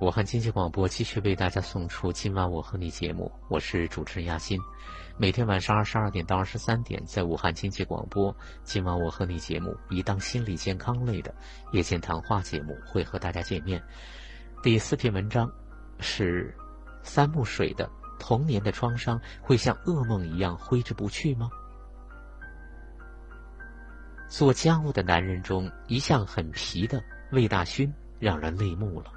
武汉经济广播继续为大家送出今晚我和你节目，我是主持人亚欣。每天晚上二十二点到二十三点，在武汉经济广播，今晚我和你节目一档心理健康类的夜间谈话节目会和大家见面。第四篇文章是三木水的童年的创伤会像噩梦一样挥之不去吗？做家务的男人中，一向很皮的魏大勋让人泪目了。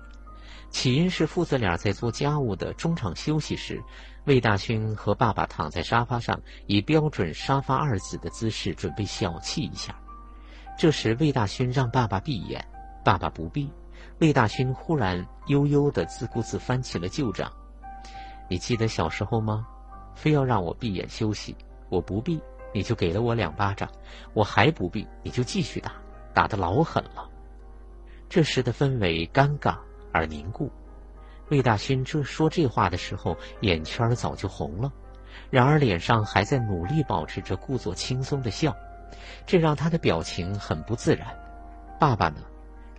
起因是父子俩在做家务的中场休息时，魏大勋和爸爸躺在沙发上，以标准“沙发二字”的姿势准备小憩一下。这时，魏大勋让爸爸闭眼，爸爸不闭。魏大勋忽然悠悠的自顾自翻起了旧账：“你记得小时候吗？非要让我闭眼休息，我不闭，你就给了我两巴掌；我还不闭，你就继续打，打得老狠了。”这时的氛围尴尬。而凝固，魏大勋这说这话的时候，眼圈早就红了，然而脸上还在努力保持着故作轻松的笑，这让他的表情很不自然。爸爸呢，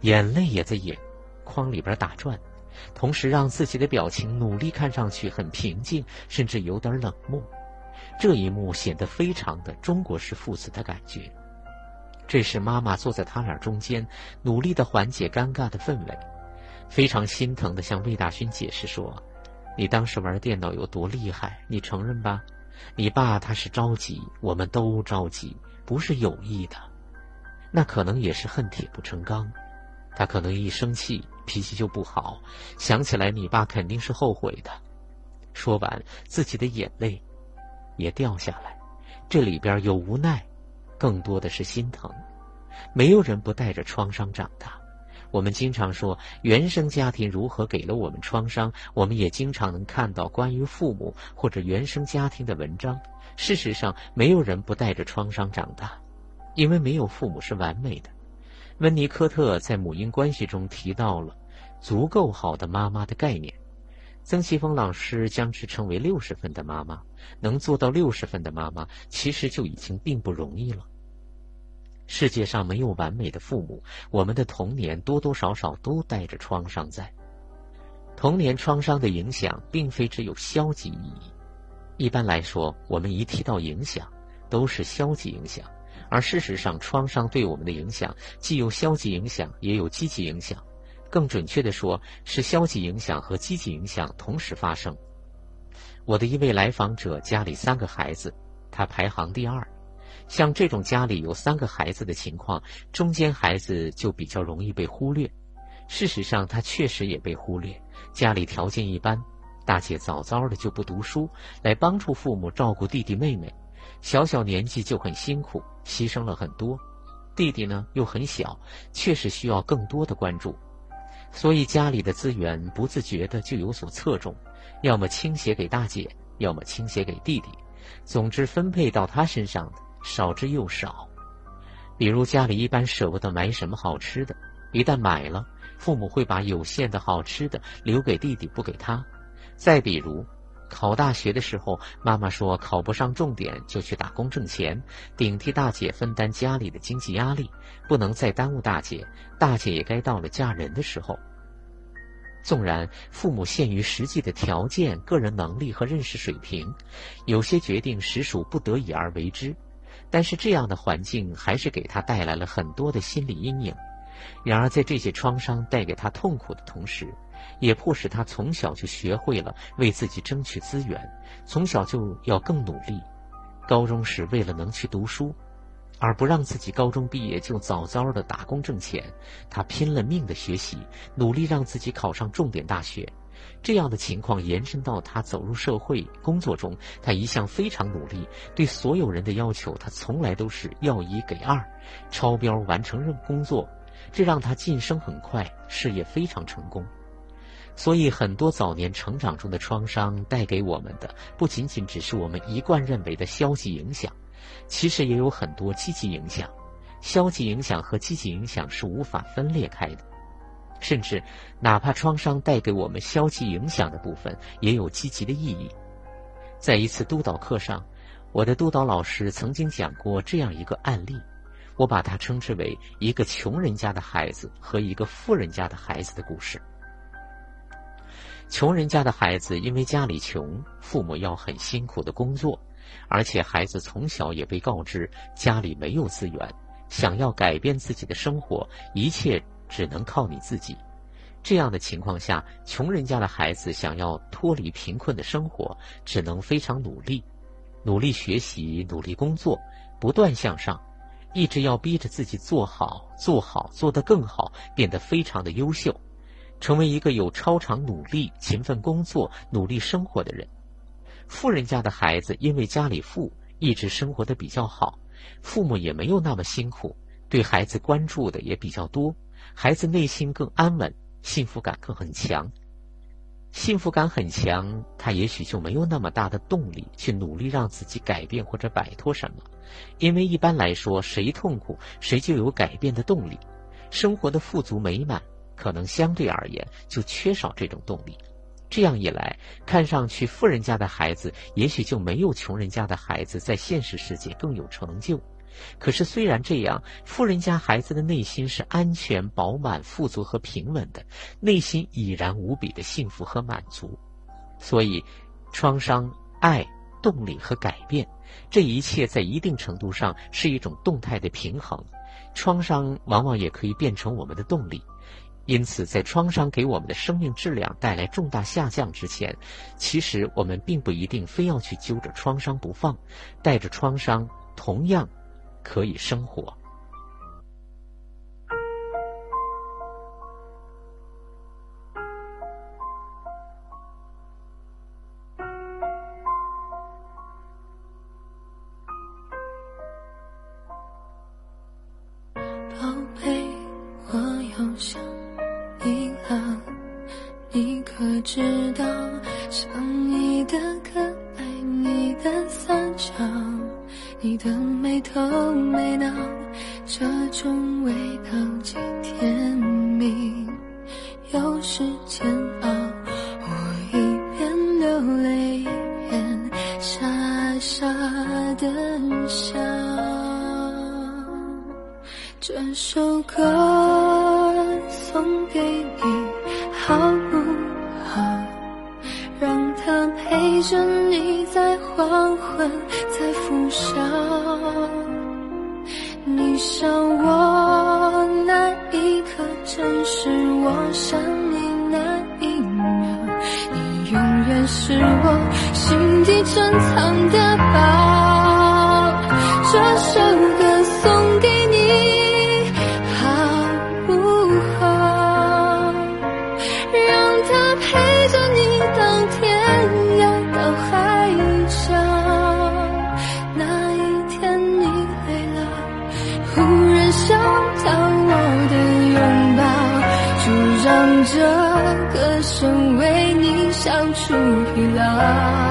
眼泪也在眼眶里边打转，同时让自己的表情努力看上去很平静，甚至有点冷漠。这一幕显得非常的中国式父子的感觉。这时，妈妈坐在他俩中间，努力的缓解尴尬的氛围。非常心疼的向魏大勋解释说：“你当时玩电脑有多厉害？你承认吧？你爸他是着急，我们都着急，不是有意的。那可能也是恨铁不成钢。他可能一生气脾气就不好，想起来你爸肯定是后悔的。”说完，自己的眼泪也掉下来。这里边有无奈，更多的是心疼。没有人不带着创伤长大。我们经常说原生家庭如何给了我们创伤，我们也经常能看到关于父母或者原生家庭的文章。事实上，没有人不带着创伤长大，因为没有父母是完美的。温尼科特在母婴关系中提到了“足够好的妈妈”的概念。曾奇峰老师将之称为“六十分的妈妈”。能做到六十分的妈妈，其实就已经并不容易了。世界上没有完美的父母，我们的童年多多少少都带着创伤在。童年创伤的影响并非只有消极意义。一般来说，我们一提到影响，都是消极影响。而事实上，创伤对我们的影响既有消极影响，也有积极影响。更准确的说，是消极影响和积极影响同时发生。我的一位来访者家里三个孩子，他排行第二。像这种家里有三个孩子的情况，中间孩子就比较容易被忽略。事实上，他确实也被忽略。家里条件一般，大姐早早的就不读书，来帮助父母照顾弟弟妹妹。小小年纪就很辛苦，牺牲了很多。弟弟呢又很小，确实需要更多的关注。所以家里的资源不自觉的就有所侧重，要么倾斜给大姐，要么倾斜给弟弟。总之，分配到他身上的。少之又少，比如家里一般舍不得买什么好吃的，一旦买了，父母会把有限的好吃的留给弟弟，不给他。再比如，考大学的时候，妈妈说考不上重点就去打工挣钱，顶替大姐分担家里的经济压力，不能再耽误大姐。大姐也该到了嫁人的时候。纵然父母限于实际的条件、个人能力和认识水平，有些决定实属不得已而为之。但是这样的环境还是给他带来了很多的心理阴影。然而，在这些创伤带给他痛苦的同时，也迫使他从小就学会了为自己争取资源，从小就要更努力。高中时，为了能去读书，而不让自己高中毕业就早早的打工挣钱，他拼了命的学习，努力让自己考上重点大学。这样的情况延伸到他走入社会工作中，他一向非常努力，对所有人的要求，他从来都是要一给二，超标完成任工作，这让他晋升很快，事业非常成功。所以，很多早年成长中的创伤带给我们的，不仅仅只是我们一贯认为的消极影响，其实也有很多积极影响。消极影响和积极影响是无法分裂开的。甚至，哪怕创伤带给我们消极影响的部分，也有积极的意义。在一次督导课上，我的督导老师曾经讲过这样一个案例，我把它称之为一个穷人家的孩子和一个富人家的孩子的故事。穷人家的孩子因为家里穷，父母要很辛苦的工作，而且孩子从小也被告知家里没有资源，想要改变自己的生活，一切只能靠你自己。这样的情况下，穷人家的孩子想要脱离贫困的生活，只能非常努力，努力学习，努力工作，不断向上，一直要逼着自己做好，做好，做得更好，变得非常的优秀，成为一个有超常努力、勤奋工作、努力生活的人。富人家的孩子因为家里富，一直生活的比较好，父母也没有那么辛苦，对孩子关注的也比较多，孩子内心更安稳。幸福感更很强，幸福感很强，他也许就没有那么大的动力去努力让自己改变或者摆脱什么，因为一般来说，谁痛苦谁就有改变的动力，生活的富足美满，可能相对而言就缺少这种动力。这样一来，看上去富人家的孩子也许就没有穷人家的孩子在现实世界更有成就。可是，虽然这样，富人家孩子的内心是安全、饱满、富足和平稳的，内心已然无比的幸福和满足。所以，创伤、爱、动力和改变，这一切在一定程度上是一种动态的平衡。创伤往往也可以变成我们的动力。因此，在创伤给我们的生命质量带来重大下降之前，其实我们并不一定非要去揪着创伤不放，带着创伤同样。可以生活。宝贝，的没头没脑，这种味道既甜蜜又是煎熬。我一边流泪一边傻傻的笑。这首歌送给你，好不好？让它陪着你在黄你想我那一刻，真是我想你那一秒。你永远是我心底珍你消除疲劳，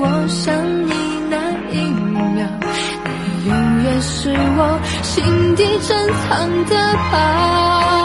我想你那一秒你永远是我心底珍藏的宝。